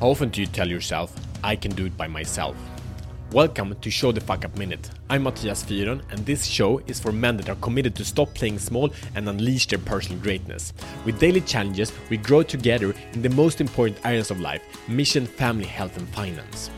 How often do you tell yourself, I can do it by myself? Welcome to Show the Fuck Up Minute. I'm Matthias Fyron, and this show is for men that are committed to stop playing small and unleash their personal greatness. With daily challenges, we grow together in the most important areas of life mission, family, health, and finance.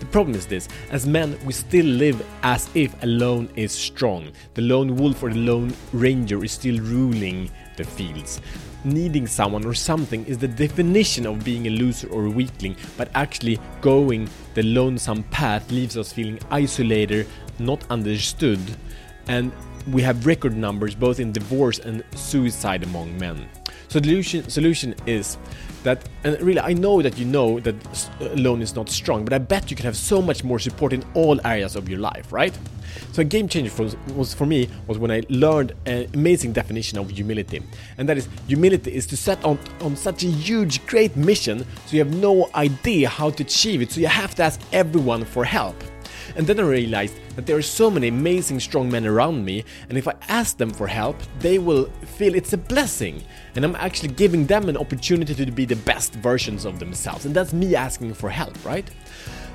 The problem is this as men, we still live as if alone is strong. The lone wolf or the lone ranger is still ruling the fields. Needing someone or something is the definition of being a loser or a weakling, but actually going the lonesome path leaves us feeling isolated, not understood, and we have record numbers both in divorce and suicide among men. So the solution, solution is that, and really I know that you know that uh, alone is not strong, but I bet you can have so much more support in all areas of your life, right? So a game changer for, was for me was when I learned an amazing definition of humility, and that is humility is to set on on such a huge, great mission, so you have no idea how to achieve it, so you have to ask everyone for help. And then I realized that there are so many amazing strong men around me, and if I ask them for help, they will feel it's a blessing. And I'm actually giving them an opportunity to be the best versions of themselves. And that's me asking for help, right?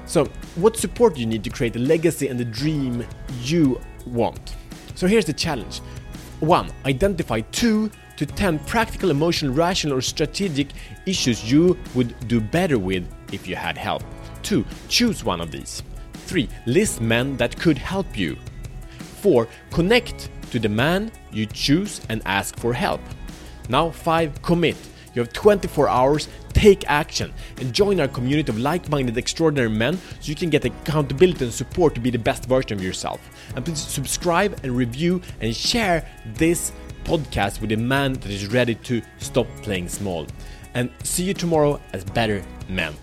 So, what support do you need to create the legacy and the dream you want? So, here's the challenge 1. Identify 2 to 10 practical, emotional, rational, or strategic issues you would do better with if you had help. 2. Choose one of these. 3. List men that could help you. 4. Connect to the man you choose and ask for help. Now 5. Commit. You have 24 hours, take action, and join our community of like minded, extraordinary men so you can get accountability and support to be the best version of yourself. And please subscribe and review and share this podcast with a man that is ready to stop playing small. And see you tomorrow as better men.